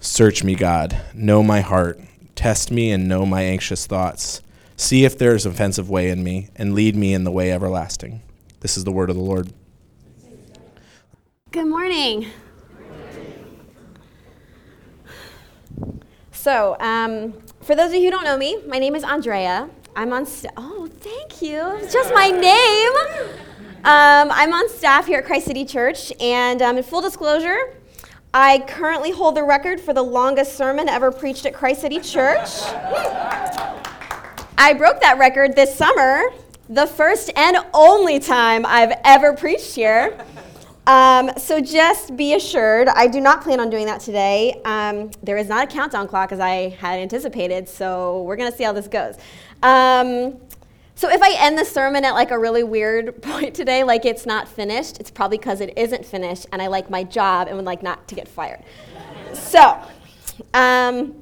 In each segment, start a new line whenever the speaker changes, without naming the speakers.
Search me, God, know my heart, test me, and know my anxious thoughts. See if there is offensive way in me, and lead me in the way everlasting. This is the word of the Lord.
Good morning. So, um, for those of you who don't know me, my name is Andrea. I'm on. St- oh, thank you. It's just my name. Um, I'm on staff here at Christ City Church, and um, in full disclosure, I currently hold the record for the longest sermon ever preached at Christ City Church. I broke that record this summer, the first and only time I've ever preached here. Um, so just be assured, I do not plan on doing that today. Um, there is not a countdown clock as I had anticipated, so we're going to see how this goes. Um, so if I end the sermon at like a really weird point today, like it's not finished, it's probably because it isn't finished and I like my job and would like not to get fired. so, um,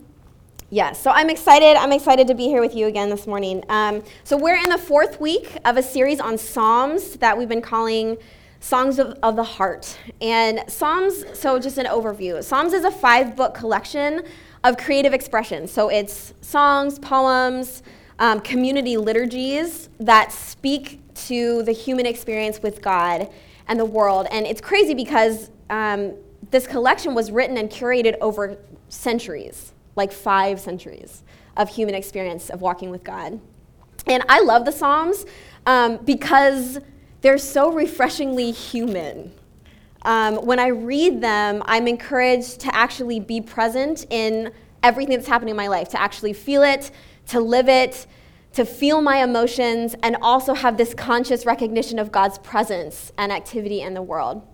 yeah, so I'm excited. I'm excited to be here with you again this morning. Um, so we're in the fourth week of a series on Psalms that we've been calling Songs of, of the Heart. And Psalms, so just an overview Psalms is a five book collection of creative expression. So it's songs, poems, um, community liturgies that speak to the human experience with God and the world. And it's crazy because um, this collection was written and curated over centuries, like five centuries of human experience of walking with God. And I love the Psalms um, because they're so refreshingly human. Um, when I read them, I'm encouraged to actually be present in everything that's happening in my life, to actually feel it, to live it, to feel my emotions, and also have this conscious recognition of God's presence and activity in the world.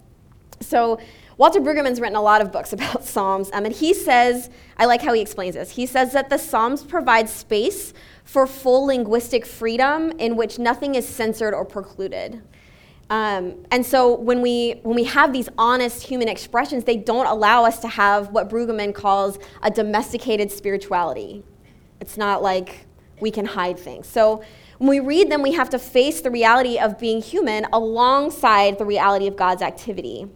So, Walter Brueggemann's written a lot of books about Psalms, um, and he says, I like how he explains this. He says that the Psalms provide space for full linguistic freedom in which nothing is censored or precluded. Um, and so when we, when we have these honest human expressions, they don't allow us to have what Brueggemann calls a domesticated spirituality. It's not like we can hide things. So when we read them, we have to face the reality of being human alongside the reality of God's activity.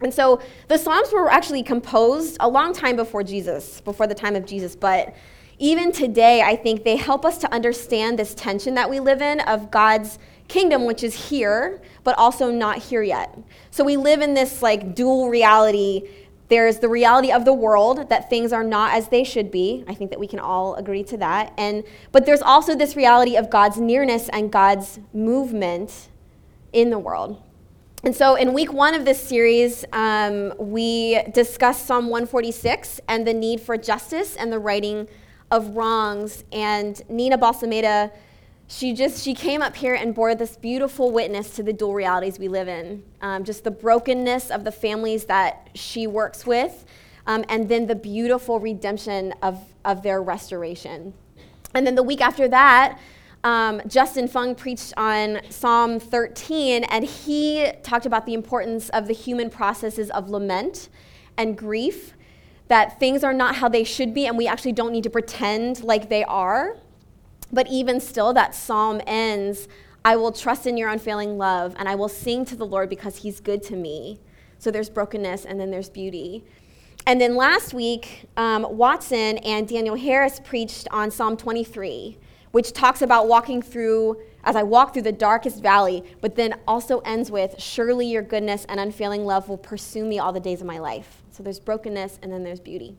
And so the Psalms were actually composed a long time before Jesus, before the time of Jesus, but even today, I think they help us to understand this tension that we live in of God's kingdom, which is here, but also not here yet. So we live in this like dual reality. There's the reality of the world that things are not as they should be. I think that we can all agree to that. And but there's also this reality of God's nearness and God's movement in the world. And so, in week one of this series, um, we discussed Psalm 146 and the need for justice and the righting of wrongs. And Nina Balsameda, she just she came up here and bore this beautiful witness to the dual realities we live in. Um, just the brokenness of the families that she works with, um, and then the beautiful redemption of, of their restoration. And then the week after that, um, Justin Fung preached on Psalm 13, and he talked about the importance of the human processes of lament and grief, that things are not how they should be, and we actually don't need to pretend like they are. But even still, that psalm ends I will trust in your unfailing love, and I will sing to the Lord because he's good to me. So there's brokenness, and then there's beauty. And then last week, um, Watson and Daniel Harris preached on Psalm 23 which talks about walking through, as I walk through the darkest valley, but then also ends with, Surely your goodness and unfailing love will pursue me all the days of my life. So there's brokenness and then there's beauty.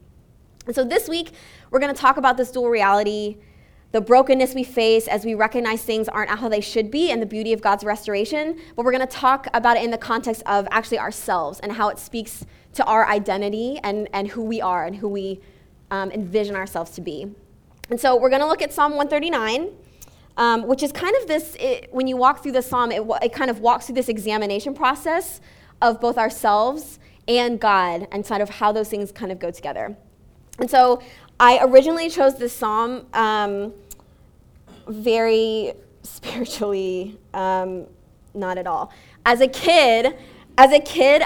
And so this week, we're going to talk about this dual reality, the brokenness we face as we recognize things aren't how they should be, and the beauty of God's restoration. But we're going to talk about it in the context of actually ourselves and how it speaks to our identity and, and who we are and who we um, envision ourselves to be. And so we're going to look at Psalm 139 um, which is kind of this, it, when you walk through the psalm, it, it kind of walks through this examination process of both ourselves and God and sort of how those things kind of go together. And so I originally chose this psalm um, very spiritually, um, not at all. As a kid, as a kid,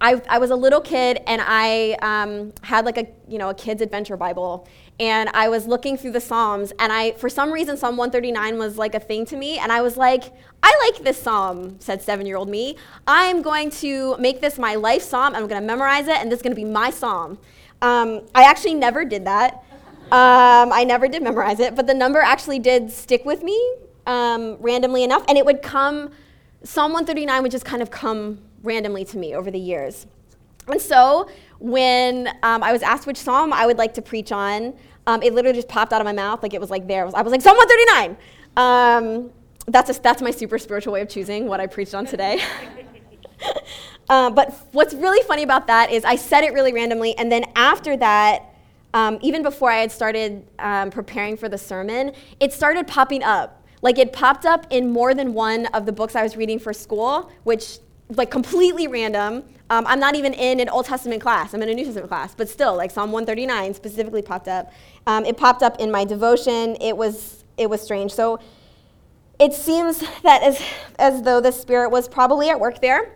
I, I was a little kid and I um, had like a you know a kid's adventure Bible and I was looking through the Psalms, and I, for some reason, Psalm 139 was like a thing to me, and I was like, I like this psalm, said seven year old me. I'm going to make this my life psalm, I'm going to memorize it, and this is going to be my psalm. Um, I actually never did that. Um, I never did memorize it, but the number actually did stick with me um, randomly enough, and it would come, Psalm 139 would just kind of come randomly to me over the years. And so when um, I was asked which psalm I would like to preach on, um, it literally just popped out of my mouth like it was like there. I was, like, Psalm 139. Um, that's, a, that's my super spiritual way of choosing what I preached on today. uh, but what's really funny about that is I said it really randomly, and then after that, um, even before I had started um, preparing for the sermon, it started popping up. Like it popped up in more than one of the books I was reading for school, which like completely random. Um, I'm not even in an Old Testament class. I'm in a New Testament class, but still, like Psalm 139 specifically popped up. Um, it popped up in my devotion. It was it was strange. So it seems that as as though the Spirit was probably at work there,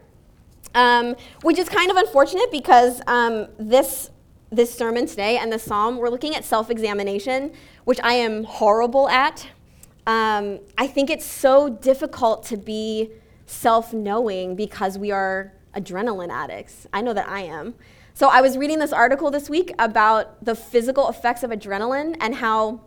um, which is kind of unfortunate because um, this this sermon today and the psalm we're looking at self-examination, which I am horrible at. Um, I think it's so difficult to be self-knowing because we are adrenaline addicts. I know that I am. So I was reading this article this week about the physical effects of adrenaline and how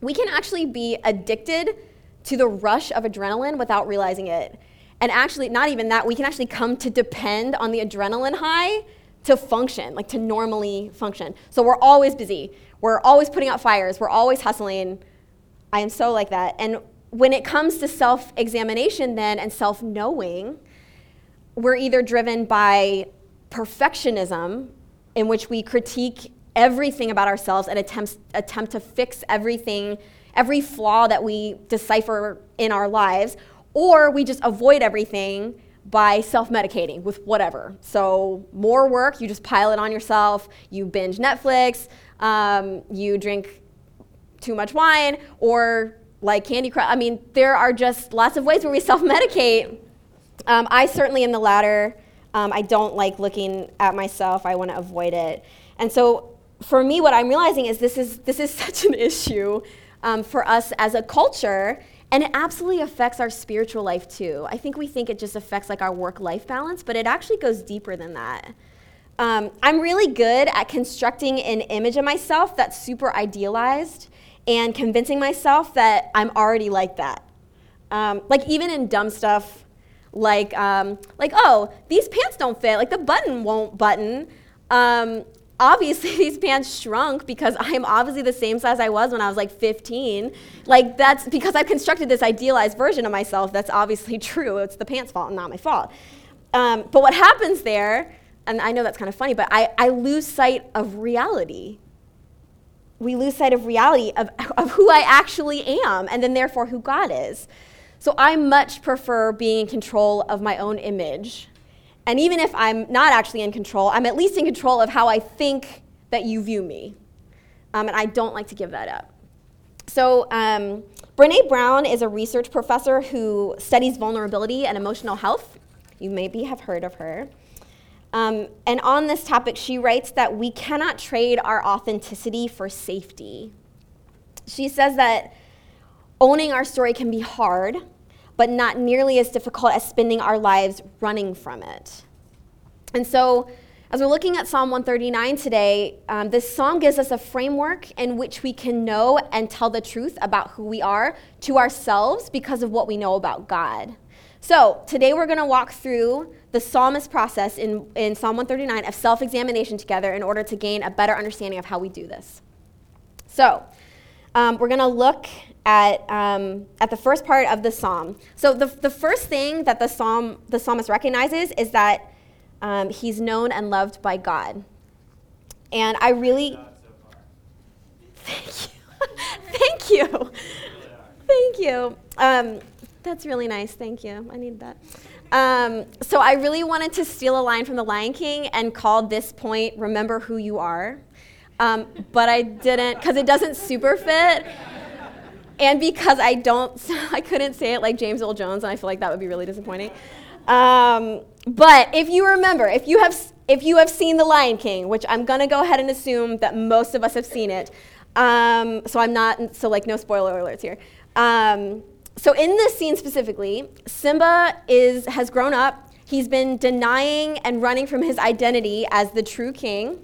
we can actually be addicted to the rush of adrenaline without realizing it. And actually, not even that, we can actually come to depend on the adrenaline high to function, like to normally function. So we're always busy. We're always putting out fires. We're always hustling. I am so like that. And when it comes to self examination, then, and self knowing, we're either driven by perfectionism, in which we critique everything about ourselves and attempt, attempt to fix everything, every flaw that we decipher in our lives, or we just avoid everything by self medicating with whatever. So, more work, you just pile it on yourself, you binge Netflix, um, you drink too much wine, or like Candy Crush. I mean, there are just lots of ways where we self medicate um, I certainly am the latter. Um, I don't like looking at myself. I want to avoid it. And so for me, what I'm realizing is this is, this is such an issue um, for us as a culture, and it absolutely affects our spiritual life too. I think we think it just affects like our work-life balance, but it actually goes deeper than that. Um, I'm really good at constructing an image of myself that's super idealized and convincing myself that I'm already like that. Um, like even in dumb stuff, like um, like oh these pants don't fit like the button won't button um, obviously these pants shrunk because i'm obviously the same size i was when i was like 15 like that's because i've constructed this idealized version of myself that's obviously true. It's the pants fault and not my fault. Um, but what happens there and i know that's kind of funny but I, I lose sight of reality. We lose sight of reality of, of who i actually am and then therefore who god is. So I much prefer being in control of my own image. And even if I'm not actually in control, I'm at least in control of how I think that you view me. Um, and I don't like to give that up. So, um, Brene Brown is a research professor who studies vulnerability and emotional health. You maybe have heard of her. Um, and on this topic, she writes that we cannot trade our authenticity for safety. She says that Owning our story can be hard, but not nearly as difficult as spending our lives running from it. And so, as we're looking at Psalm 139 today, um, this psalm gives us a framework in which we can know and tell the truth about who we are to ourselves because of what we know about God. So today we're going to walk through the psalmist process in, in Psalm 139 of self examination together in order to gain a better understanding of how we do this. So um, we're going to look at, um, at the first part of the psalm. So the, the first thing that the, psalm, the psalmist recognizes is that um, he's known and loved by God. And I really. Thank you. Thank you. Thank you. Um, that's really nice. Thank you. I need that. Um, so I really wanted to steal a line from The Lion King and call this point "Remember Who You Are," um, but I didn't because it doesn't super fit, and because I don't, I couldn't say it like James Earl Jones, and I feel like that would be really disappointing. Um, but if you remember, if you have if you have seen The Lion King, which I'm gonna go ahead and assume that most of us have seen it, um, so I'm not so like no spoiler alerts here. Um, so in this scene specifically, Simba is has grown up. He's been denying and running from his identity as the true king,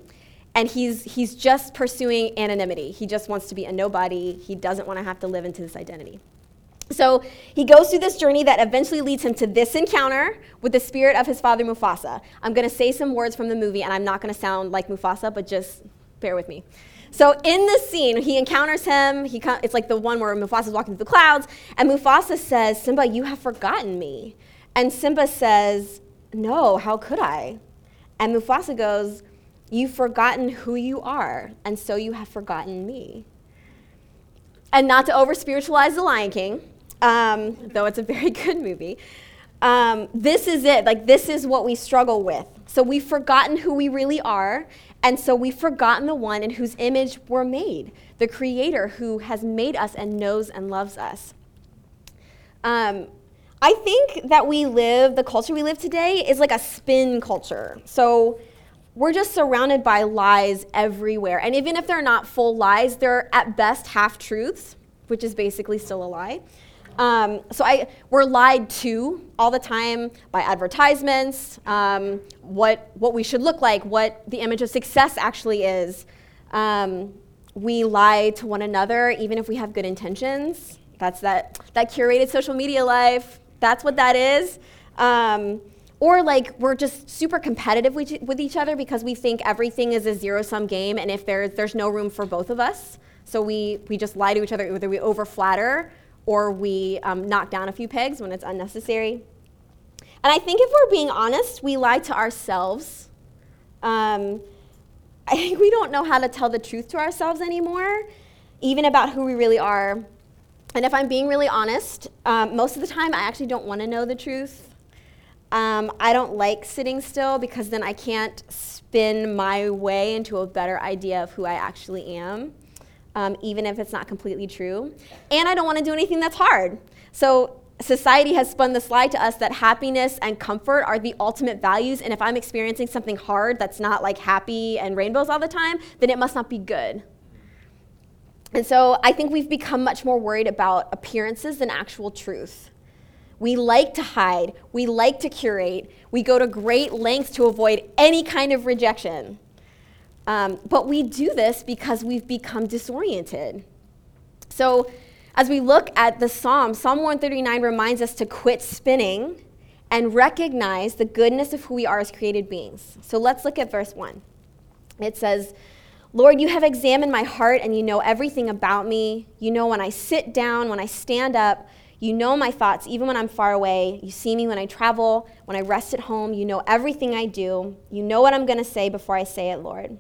and he's he's just pursuing anonymity. He just wants to be a nobody. He doesn't want to have to live into this identity. So he goes through this journey that eventually leads him to this encounter with the spirit of his father Mufasa. I'm going to say some words from the movie, and I'm not going to sound like Mufasa, but just bear with me. So in this scene, he encounters him. He it's like the one where Mufasa's walking through the clouds, and Mufasa says, "Simba, you have forgotten me." And Simba says, "No, how could I?" And Mufasa goes, "You've forgotten who you are, and so you have forgotten me." And not to over spiritualize The Lion King, um, though it's a very good movie. Um, this is it. Like, this is what we struggle with. So, we've forgotten who we really are, and so we've forgotten the one in whose image we're made, the Creator who has made us and knows and loves us. Um, I think that we live, the culture we live today is like a spin culture. So we're just surrounded by lies everywhere. And even if they're not full lies, they're at best half truths, which is basically still a lie. Um, so I, we're lied to all the time by advertisements, um, what, what we should look like, what the image of success actually is. Um, we lie to one another even if we have good intentions. That's that, that curated social media life. That's what that is. Or like we're just super competitive with, each other because we think everything is a zero sum game and if there's, there's no room for both of us. So we, we just lie to each other, whether we over flatter or we um, knock down a few pegs when it's unnecessary. And I think if we're being honest, we lie to ourselves. Um, I think we don't know how to tell the truth to ourselves anymore, even about who we really are. And if I'm being really honest, um, most of the time I actually don't want to know the truth. Um, I don't like sitting still because then I can't spin my way into a better idea of who I actually am um, even if it's not completely true. And I don't want to do anything that's hard. So society has spun the lie to us that happiness and comfort are the ultimate values. And if I'm experiencing something hard that's not like happy and rainbows all the time, then it must not be good. And so I think we've become much more worried about appearances than actual truth. We like to hide, we like to curate, we go to great lengths to avoid any kind of rejection. Um, but we do this because we've become disoriented. So, as we look at the Psalm, Psalm 139 reminds us to quit spinning and recognize the goodness of who we are as created beings. So, let's look at verse 1. It says, Lord, you have examined my heart and you know everything about me. You know when I sit down, when I stand up. You know my thoughts even when I'm far away. You see me when I travel, when I rest at home. You know everything I do. You know what I'm going to say before I say it, Lord.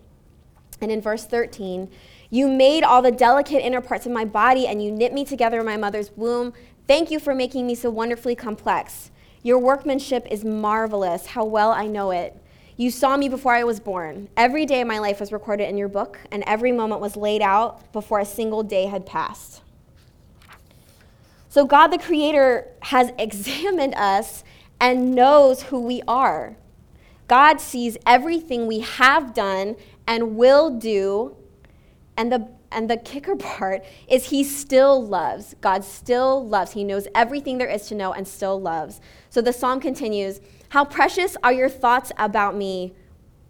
And in verse 13, you made all the delicate inner parts of my body and you knit me together in my mother's womb. Thank you for making me so wonderfully complex. Your workmanship is marvelous. How well I know it. You saw me before I was born. Every day of my life was recorded in your book, and every moment was laid out before a single day had passed. So, God the Creator has examined us and knows who we are. God sees everything we have done and will do. And the and the kicker part is he still loves. God still loves. He knows everything there is to know and still loves. So the psalm continues, "How precious are your thoughts about me,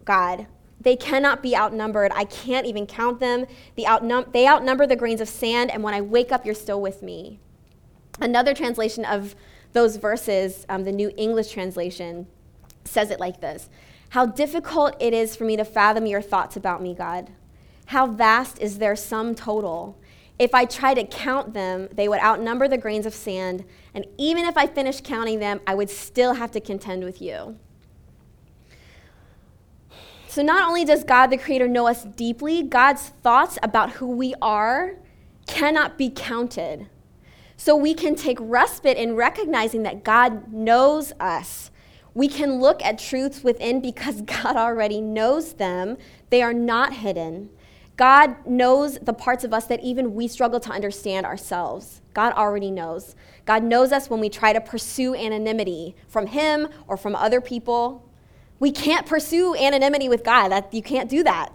God? They cannot be outnumbered. I can't even count them. The outnum- they outnumber the grains of sand, and when I wake up, you're still with me." Another translation of those verses, um, the New English translation says it like this How difficult it is for me to fathom your thoughts about me, God. How vast is their sum total? If I tried to count them, they would outnumber the grains of sand, and even if I finished counting them, I would still have to contend with you. So, not only does God the Creator know us deeply, God's thoughts about who we are cannot be counted. So, we can take respite in recognizing that God knows us. We can look at truths within because God already knows them, they are not hidden. God knows the parts of us that even we struggle to understand ourselves. God already knows. God knows us when we try to pursue anonymity from Him or from other people. We can't pursue anonymity with God. That, you can't do that.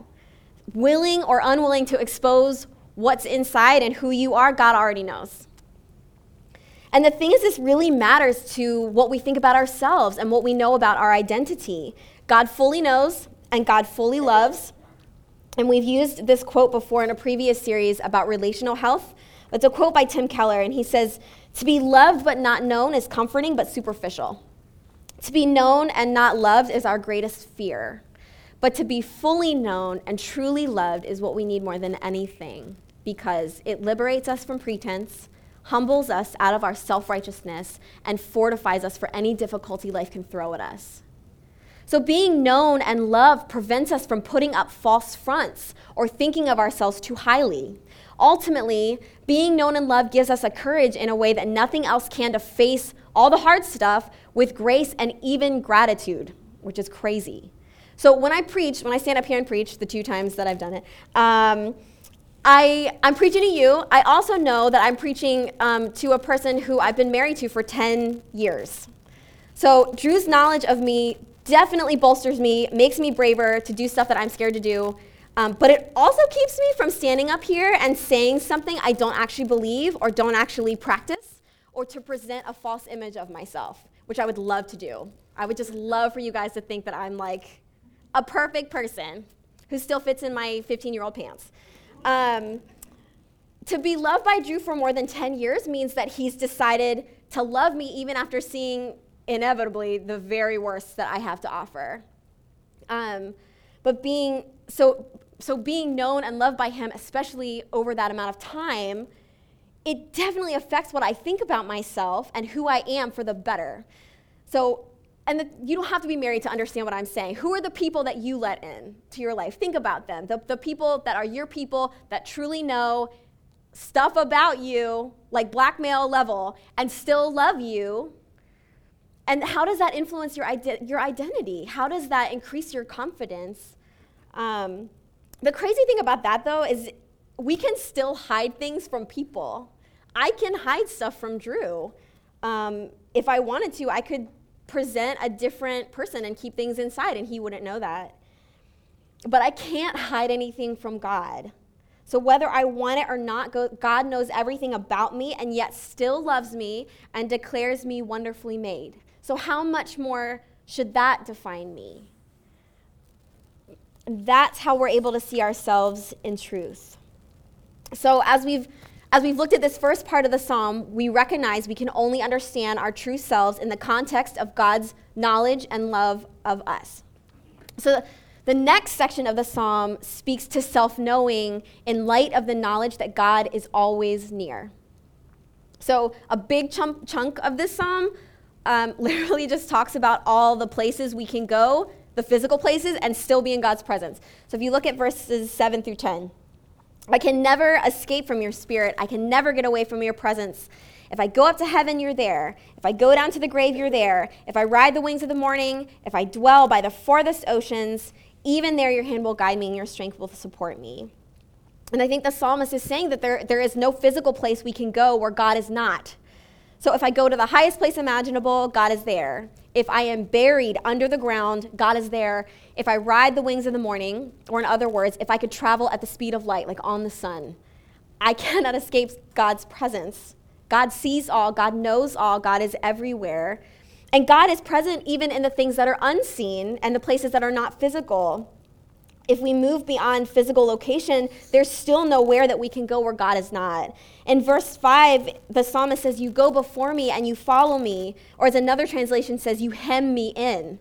Willing or unwilling to expose what's inside and who you are, God already knows. And the thing is, this really matters to what we think about ourselves and what we know about our identity. God fully knows and God fully loves. And we've used this quote before in a previous series about relational health. It's a quote by Tim Keller, and he says, To be loved but not known is comforting but superficial. To be known and not loved is our greatest fear. But to be fully known and truly loved is what we need more than anything because it liberates us from pretense, humbles us out of our self righteousness, and fortifies us for any difficulty life can throw at us. So, being known and loved prevents us from putting up false fronts or thinking of ourselves too highly. Ultimately, being known and loved gives us a courage in a way that nothing else can to face all the hard stuff with grace and even gratitude, which is crazy. So, when I preach, when I stand up here and preach, the two times that I've done it, um, I, I'm preaching to you. I also know that I'm preaching um, to a person who I've been married to for 10 years. So, Drew's knowledge of me definitely bolsters me, makes me braver to do stuff that I'm scared to do. Um, but it also keeps me from standing up here and saying something I don't actually believe or don't actually practice or to present a false image of myself, which I would love to do. I would just love for you guys to think that I'm like a perfect person who still fits in my 15 year old pants. Um, to be loved by Drew for more than 10 years means that he's decided to love me even after seeing inevitably the very worst that I have to offer. Um, but being so so being known and loved by him, especially over that amount of time, it definitely affects what I think about myself and who I am for the better. So, and the, you don't have to be married to understand what I'm saying. Who are the people that you let in to your life? Think about them. The, the people that are your people that truly know stuff about you, like blackmail level, and still love you and how does that influence your, ide- your identity? How does that increase your confidence? Um, the crazy thing about that, though, is we can still hide things from people. I can hide stuff from Drew. Um, if I wanted to, I could present a different person and keep things inside, and he wouldn't know that. But I can't hide anything from God. So, whether I want it or not, God knows everything about me and yet still loves me and declares me wonderfully made. So, how much more should that define me? That's how we're able to see ourselves in truth. So, as we've as we've looked at this first part of the psalm, we recognize we can only understand our true selves in the context of God's knowledge and love of us. So, the next section of the psalm speaks to self knowing in light of the knowledge that God is always near. So, a big chunk, chunk of this psalm um, literally just talks about all the places we can go, the physical places, and still be in God's presence. So if you look at verses 7 through 10, I can never escape from your spirit. I can never get away from your presence. If I go up to heaven, you're there. If I go down to the grave, you're there. If I ride the wings of the morning, if I dwell by the farthest oceans, even there your hand will guide me and your strength will support me. And I think the psalmist is saying that there, there is no physical place we can go where God is not. So if I go to the highest place imaginable, God is there. If I am buried under the ground, God is there. If I ride the wings of the morning, or in other words, if I could travel at the speed of light, like on the sun, I cannot escape God's presence. God sees all, God knows all, God is everywhere. And God is present even in the things that are unseen and the places that are not physical. If we move beyond physical location, there's still nowhere that we can go where God is not. In verse 5, the psalmist says, You go before me and you follow me. Or as another translation says, You hem me in.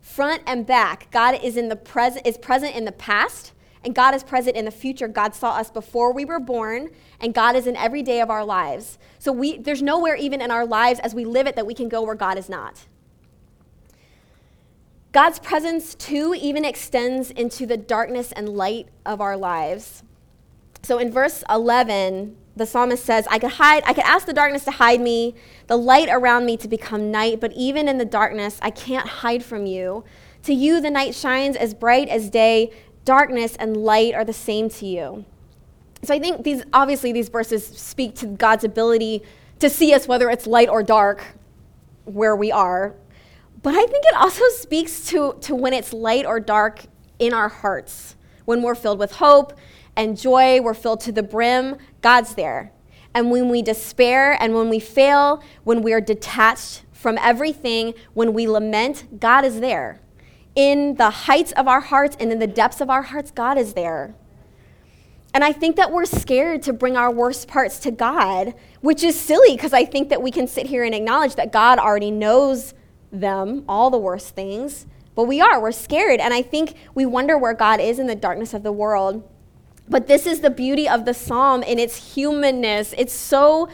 Front and back, God is, in the present, is present in the past, and God is present in the future. God saw us before we were born, and God is in every day of our lives. So we, there's nowhere even in our lives as we live it that we can go where God is not. God's presence, too, even extends into the darkness and light of our lives. So in verse 11, the psalmist says, I could hide, I could ask the darkness to hide me, the light around me to become night, but even in the darkness, I can't hide from you. To you, the night shines as bright as day. Darkness and light are the same to you. So I think these, obviously, these verses speak to God's ability to see us, whether it's light or dark, where we are, but I think it also speaks to, to when it's light or dark in our hearts. When we're filled with hope and joy, we're filled to the brim, God's there. And when we despair and when we fail, when we are detached from everything, when we lament, God is there. In the heights of our hearts and in the depths of our hearts, God is there. And I think that we're scared to bring our worst parts to God, which is silly because I think that we can sit here and acknowledge that God already knows them, all the worst things, but we are. We're scared. And I think we wonder where God is in the darkness of the world. But this is the beauty of the psalm in its humanness. It's so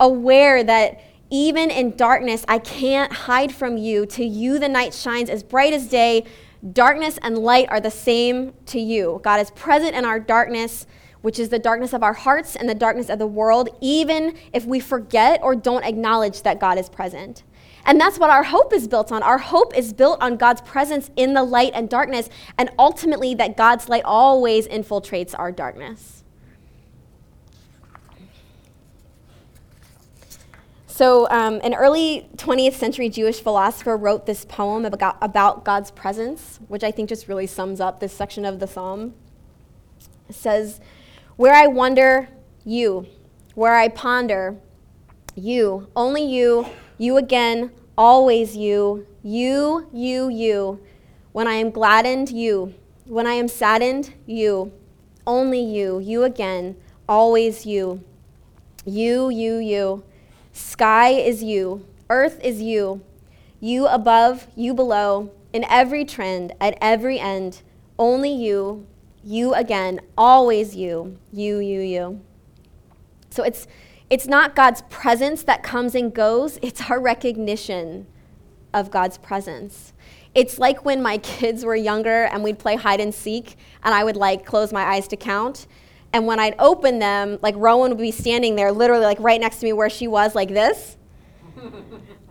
aware that even in darkness, I can't hide from you. To you, the night shines as bright as day. Darkness and light are the same to you. God is present in our darkness, which is the darkness of our hearts and the darkness of the world, even if we forget or don't acknowledge that God is present. And that's what our hope is built on. Our hope is built on God's presence in the light and darkness, and ultimately that God's light always infiltrates our darkness. So, um, an early 20th century Jewish philosopher wrote this poem about, about God's presence, which I think just really sums up this section of the psalm. It says, Where I wonder, you. Where I ponder, you. Only you you again, always you, you, you, you. When I am gladdened, you. When I am saddened, you. Only you, you again, always you. You, you, you. Sky is you. Earth is you. You above, you below. In every trend, at every end, only you, you again, always you, you, you, you. So it's it's not God's presence that comes and goes, it's our recognition of God's presence. It's like when my kids were younger and we'd play hide and seek, and I would like close my eyes to count. And when I'd open them, like Rowan would be standing there, literally like right next to me where she was, like this.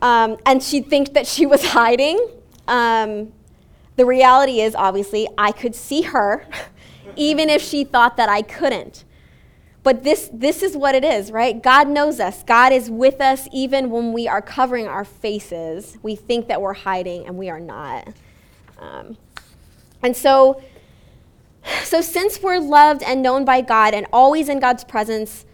Um, and she'd think that she was hiding. Um, the reality is, obviously, I could see her, even if she thought that I couldn't. But this, this is what it is, right? God knows us. God is with us even when we are covering our faces. We think that we're hiding and we are not. Um, and so, so, since we're loved and known by God and always in God's presence,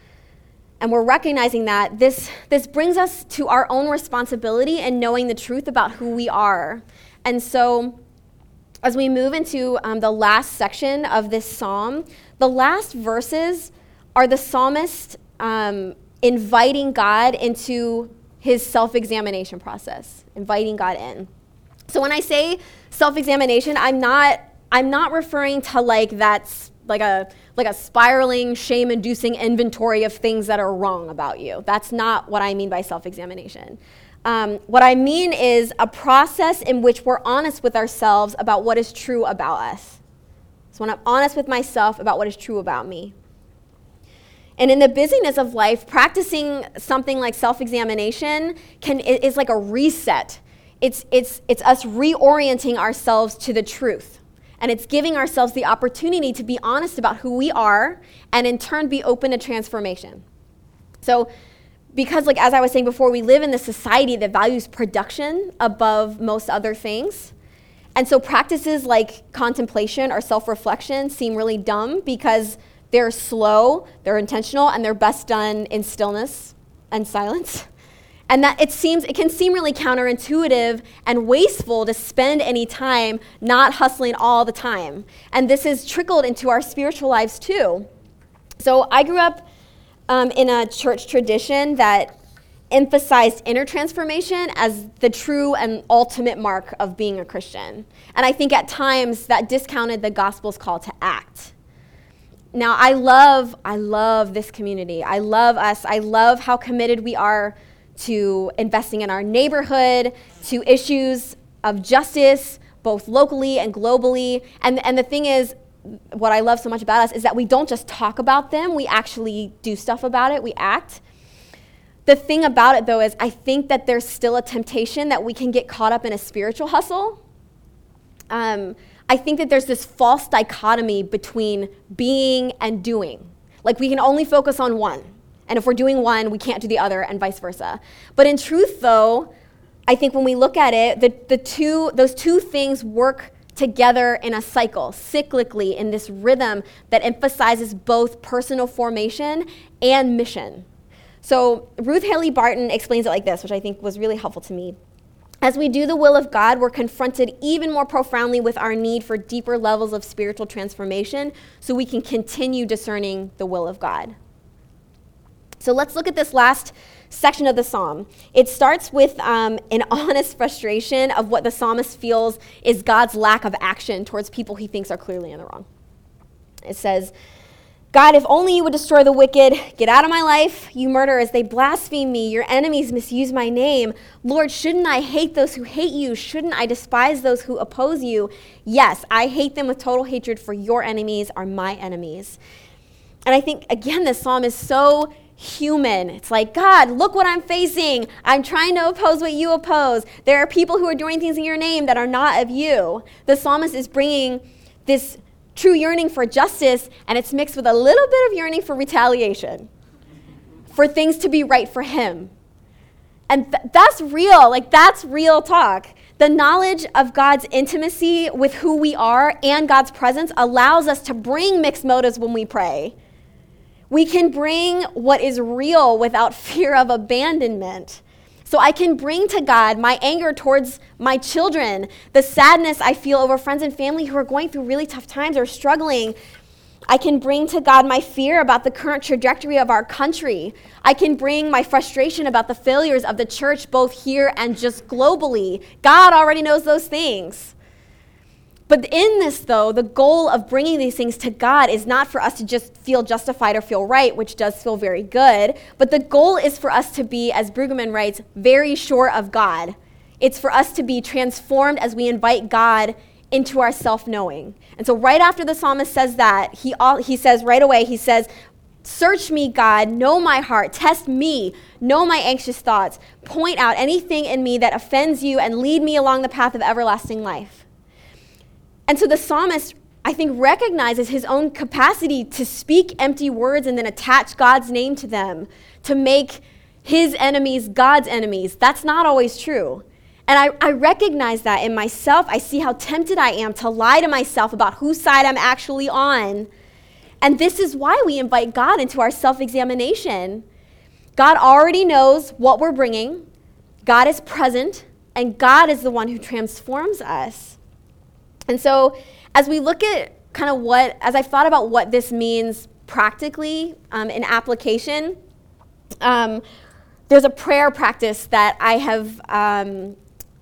and we're recognizing that, this, this brings us to our own responsibility and knowing the truth about who we are. And so, as we move into um, the last section of this psalm, the last verses are the psalmist um, inviting God into his self examination process, inviting God in. So when I say self examination, I'm not, I'm not referring to like that's like a like a spiraling shame inducing inventory of things that are wrong about you. That's not what i mean by self-examination. Um, what i mean is a process in which we're honest with ourselves about what is true about us. So when i'm honest with myself about what is true about me and in the busyness of life, practicing something like self examination is like a reset. It's, it's, it's us reorienting ourselves to the truth. And it's giving ourselves the opportunity to be honest about who we are and in turn be open to transformation. So, because, like, as I was saying before, we live in a society that values production above most other things. And so, practices like contemplation or self reflection seem really dumb because they're slow, they're intentional, and they're best done in stillness and silence. And that it seems it can seem really counterintuitive and wasteful to spend any time not hustling all the time. And this is trickled into our spiritual lives too. So I grew up um, in a church tradition that emphasized inner transformation as the true and ultimate mark of being a Christian. And I think at times that discounted the gospel's call to act. Now, I love, I love this community. I love us. I love how committed we are to investing in our neighborhood, to issues of justice, both locally and globally. And, and the thing is, what I love so much about us is that we don't just talk about them, we actually do stuff about it, we act. The thing about it, though, is I think that there's still a temptation that we can get caught up in a spiritual hustle. Um, I think that there's this false dichotomy between being and doing. Like we can only focus on one. And if we're doing one, we can't do the other, and vice versa. But in truth, though, I think when we look at it, the, the two, those two things work together in a cycle, cyclically, in this rhythm that emphasizes both personal formation and mission. So Ruth Haley Barton explains it like this, which I think was really helpful to me. As we do the will of God, we're confronted even more profoundly with our need for deeper levels of spiritual transformation so we can continue discerning the will of God. So let's look at this last section of the psalm. It starts with um, an honest frustration of what the psalmist feels is God's lack of action towards people he thinks are clearly in the wrong. It says, God, if only you would destroy the wicked, get out of my life, you murderers. They blaspheme me. Your enemies misuse my name. Lord, shouldn't I hate those who hate you? Shouldn't I despise those who oppose you? Yes, I hate them with total hatred, for your enemies are my enemies. And I think, again, this psalm is so human. It's like, God, look what I'm facing. I'm trying to oppose what you oppose. There are people who are doing things in your name that are not of you. The psalmist is bringing this true yearning for justice, and it's mixed with a little bit of yearning for retaliation, for things to be right for him. And th- that's real. Like, that's real talk. The knowledge of God's intimacy with who we are and God's presence allows us to bring mixed motives when we pray we can bring what is real without fear of abandonment. So I can bring to God my anger towards my children, the sadness I feel over friends and family who are going through really tough times or struggling. I can bring to God my fear about the current trajectory of our country. I can bring my frustration about the failures of the church, both here and just globally. God already knows those things. But in this, though, the goal of bringing these things to God is not for us to just feel justified or feel right, which does feel very good, but the goal is for us to be, as Brueggemann writes, very sure of God. It's for us to be transformed as we invite God into our self knowing. And so, right after the psalmist says that, he, all, he says right away, he says, Search me, God, know my heart, test me, know my anxious thoughts, point out anything in me that offends you, and lead me along the path of everlasting life. And so the psalmist, I think, recognizes his own capacity to speak empty words and then attach God's name to them, to make his enemies God's enemies. That's not always true. And I, I recognize that in myself. I see how tempted I am to lie to myself about whose side I'm actually on. And this is why we invite God into our self examination. God already knows what we're bringing, God is present, and God is the one who transforms us. And so, as we look at kind of what, as I've thought about what this means practically um, in application, um, there's a prayer practice that I have um,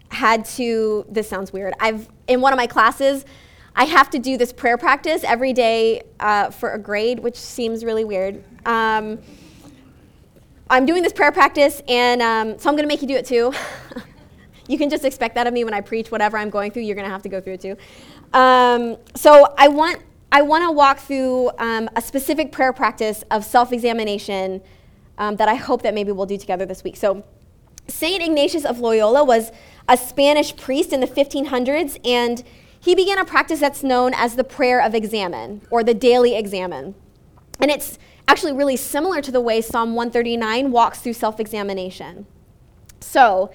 had to, this sounds weird. I've, in one of my classes, I have to do this prayer practice every day uh, for a grade, which seems really weird. Um, I'm doing this prayer practice, and um, so I'm going to make you do it too. You can just expect that of me when I preach. Whatever I'm going through, you're going to have to go through it too. Um, so I want I want to walk through um, a specific prayer practice of self-examination um, that I hope that maybe we'll do together this week. So Saint Ignatius of Loyola was a Spanish priest in the 1500s, and he began a practice that's known as the prayer of examen or the daily examen. And it's actually really similar to the way Psalm 139 walks through self examination. So,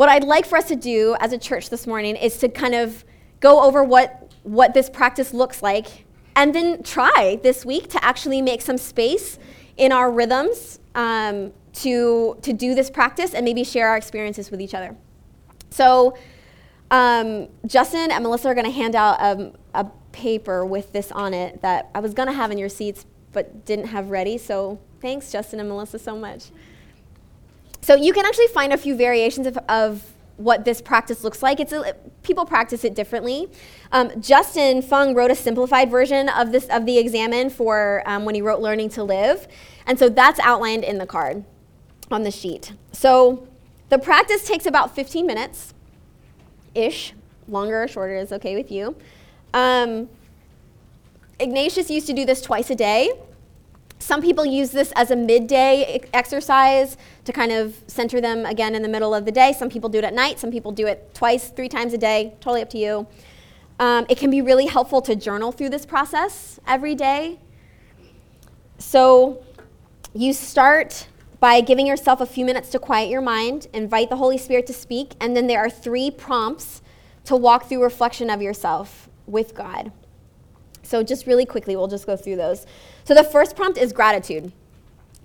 what I'd like for us to do as a church this morning is to kind of go over what, what this practice looks like and then try this week to actually make some space in our rhythms um, to, to do this practice and maybe share our experiences with each other. So, um, Justin and Melissa are going to hand out um, a paper with this on it that I was going to have in your seats but didn't have ready. So, thanks, Justin and Melissa, so much. So, you can actually find a few variations of, of what this practice looks like. It's a, people practice it differently. Um, Justin Fung wrote a simplified version of this of the examen for um, when he wrote Learning to Live, and so that's outlined in the card on the sheet. So the practice takes about 15 minutes ish. Longer or shorter is okay with you. Um, Ignatius used to do this twice a day. Some people use this as a midday exercise to kind of center them again in the middle of the day. Some people do it at night. Some people do it twice, three times a day. Totally up to you. Um, it can be really helpful to journal through this process every day. So you start by giving yourself a few minutes to quiet your mind, invite the Holy Spirit to speak, and then there are three prompts to walk through reflection of yourself with God. So, just really quickly, we'll just go through those. So, the first prompt is gratitude.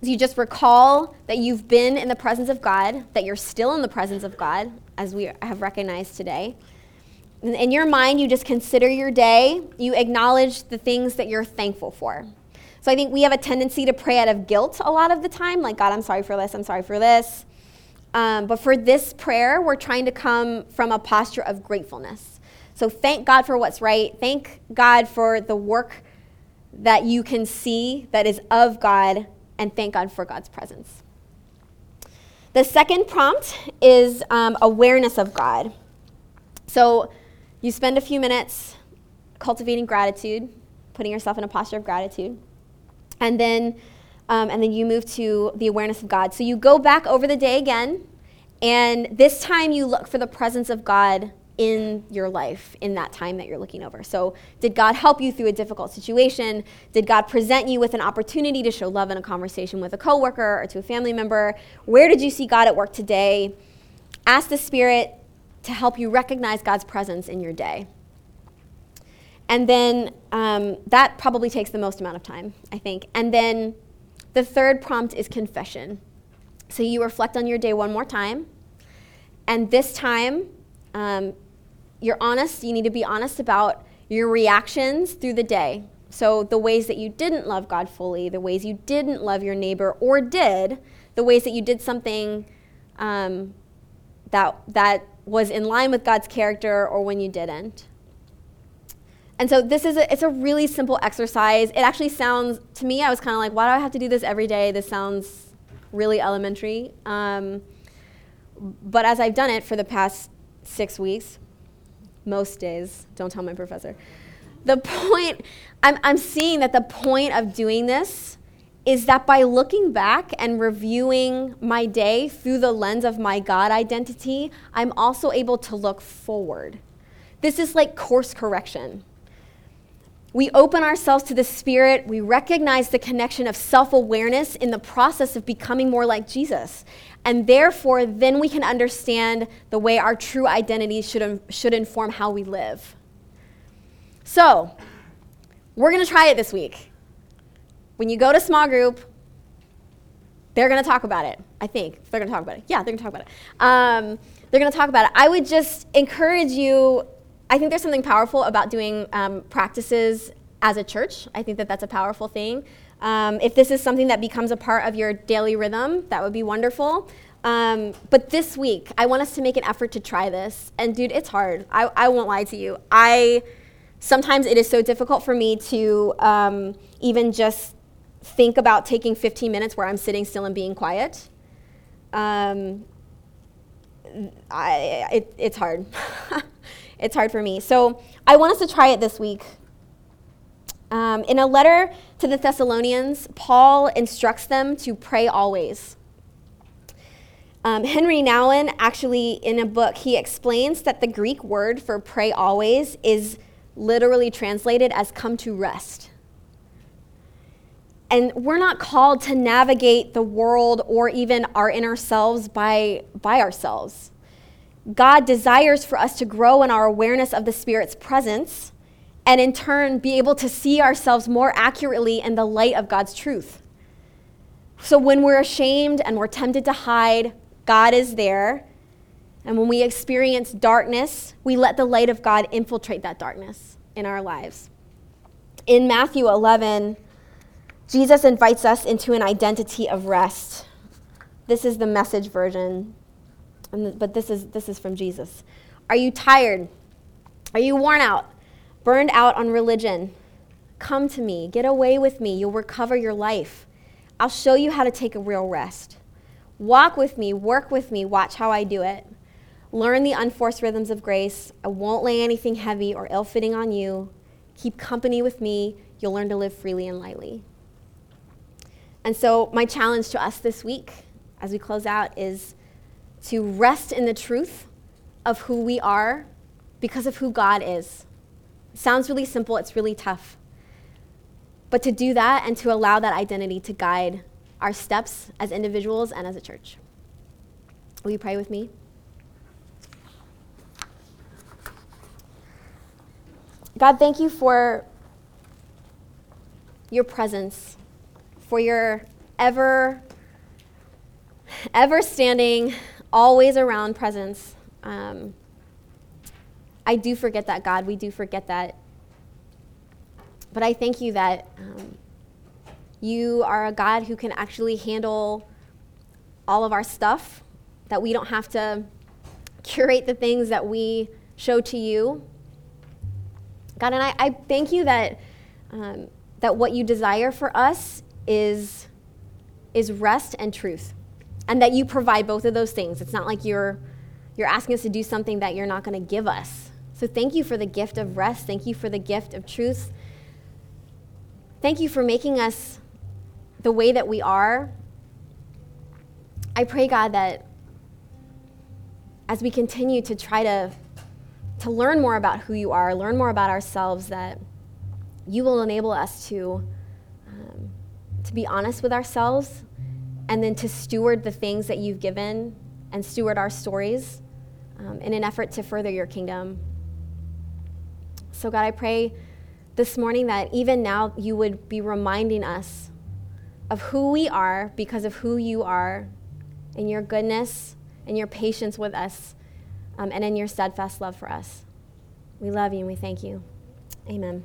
So you just recall that you've been in the presence of God, that you're still in the presence of God, as we have recognized today. In your mind, you just consider your day, you acknowledge the things that you're thankful for. So I think we have a tendency to pray out of guilt a lot of the time, like, God, I'm sorry for this, I'm sorry for this. Um, but for this prayer, we're trying to come from a posture of gratefulness. So thank God for what's right. Thank God for the work that you can see that is of God, and thank God for God's presence. The second prompt is um, awareness of God. So you spend a few minutes cultivating gratitude, putting yourself in a posture of gratitude and then um, and then you move to the awareness of God. So you go back over the day again, and this time you look for the presence of God in your life in that time that you're looking over. So, did God help you through a difficult situation? Did God present you with an opportunity to show love in a conversation with a coworker or to a family member? Where did you see God at work today? Ask the Spirit to help you recognize God's presence in your day. And then um, that probably takes the most amount of time, I think. And then the third prompt is confession. So you reflect on your day one more time. And this time, um, you're honest. You need to be honest about your reactions through the day. So the ways that you didn't love God fully, the ways you didn't love your neighbor or did, the ways that you did something um, that, that was in line with God's character or when you didn't. And so this is a, it's a really simple exercise. It actually sounds to me I was kind of like, why do I have to do this every day? This sounds really elementary. Um, but as I've done it for the past six weeks, most days, don't tell my professor. The point I'm, I'm seeing that the point of doing this is that by looking back and reviewing my day through the lens of my God identity, I'm also able to look forward. This is like course correction. We open ourselves to the Spirit. We recognize the connection of self awareness in the process of becoming more like Jesus. And therefore, then we can understand the way our true identity should, should inform how we live. So, we're going to try it this week. When you go to small group, they're going to talk about it, I think. They're going to talk about it. Yeah, they're going to talk about it. Um, they're going to talk about it. I would just encourage you I think there's something powerful about doing um, practices as a church. I think that that's a powerful thing. Um, if this is something that becomes a part of your daily rhythm, that would be wonderful. Um, but this week, I want us to make an effort to try this. And dude, it's hard. I, I won't lie to you. I sometimes it is so difficult for me to um, even just think about taking 15 minutes where I'm sitting still and being quiet. Um, I, it, it's hard. it's hard for me. So I want us to try it this week. Um, in a letter to the Thessalonians, Paul instructs them to pray always. Um, Henri Nouwen, actually, in a book, he explains that the Greek word for pray always is literally translated as come to rest. And we're not called to navigate the world or even our inner selves by, by ourselves. God desires for us to grow in our awareness of the Spirit's presence and in turn be able to see ourselves more accurately in the light of God's truth. So when we're ashamed and we're tempted to hide, God is there. And when we experience darkness, we let the light of God infiltrate that darkness in our lives. In Matthew 11, Jesus invites us into an identity of rest. This is the message version, but this is, this is from Jesus. Are you tired? Are you worn out? Burned out on religion? Come to me. Get away with me. You'll recover your life. I'll show you how to take a real rest. Walk with me, work with me, watch how I do it. Learn the unforced rhythms of grace. I won't lay anything heavy or ill fitting on you. Keep company with me. You'll learn to live freely and lightly. And so, my challenge to us this week as we close out is to rest in the truth of who we are because of who God is. Sounds really simple, it's really tough. But to do that and to allow that identity to guide our steps as individuals and as a church. Will you pray with me? God, thank you for your presence, for your ever, ever standing, always around presence. Um, I do forget that, God. We do forget that. But I thank you that um, you are a God who can actually handle all of our stuff, that we don't have to curate the things that we show to you. God, and I, I thank you that, um, that what you desire for us is, is rest and truth, and that you provide both of those things. It's not like you're, you're asking us to do something that you're not going to give us. So thank you for the gift of rest. Thank you for the gift of truth. Thank you for making us the way that we are. I pray, God, that as we continue to try to, to learn more about who you are, learn more about ourselves, that you will enable us to, um, to be honest with ourselves and then to steward the things that you've given and steward our stories um, in an effort to further your kingdom. So, God, I pray this morning that even now you would be reminding us of who we are because of who you are in your goodness and your patience with us um, and in your steadfast love for us. We love you and we thank you. Amen.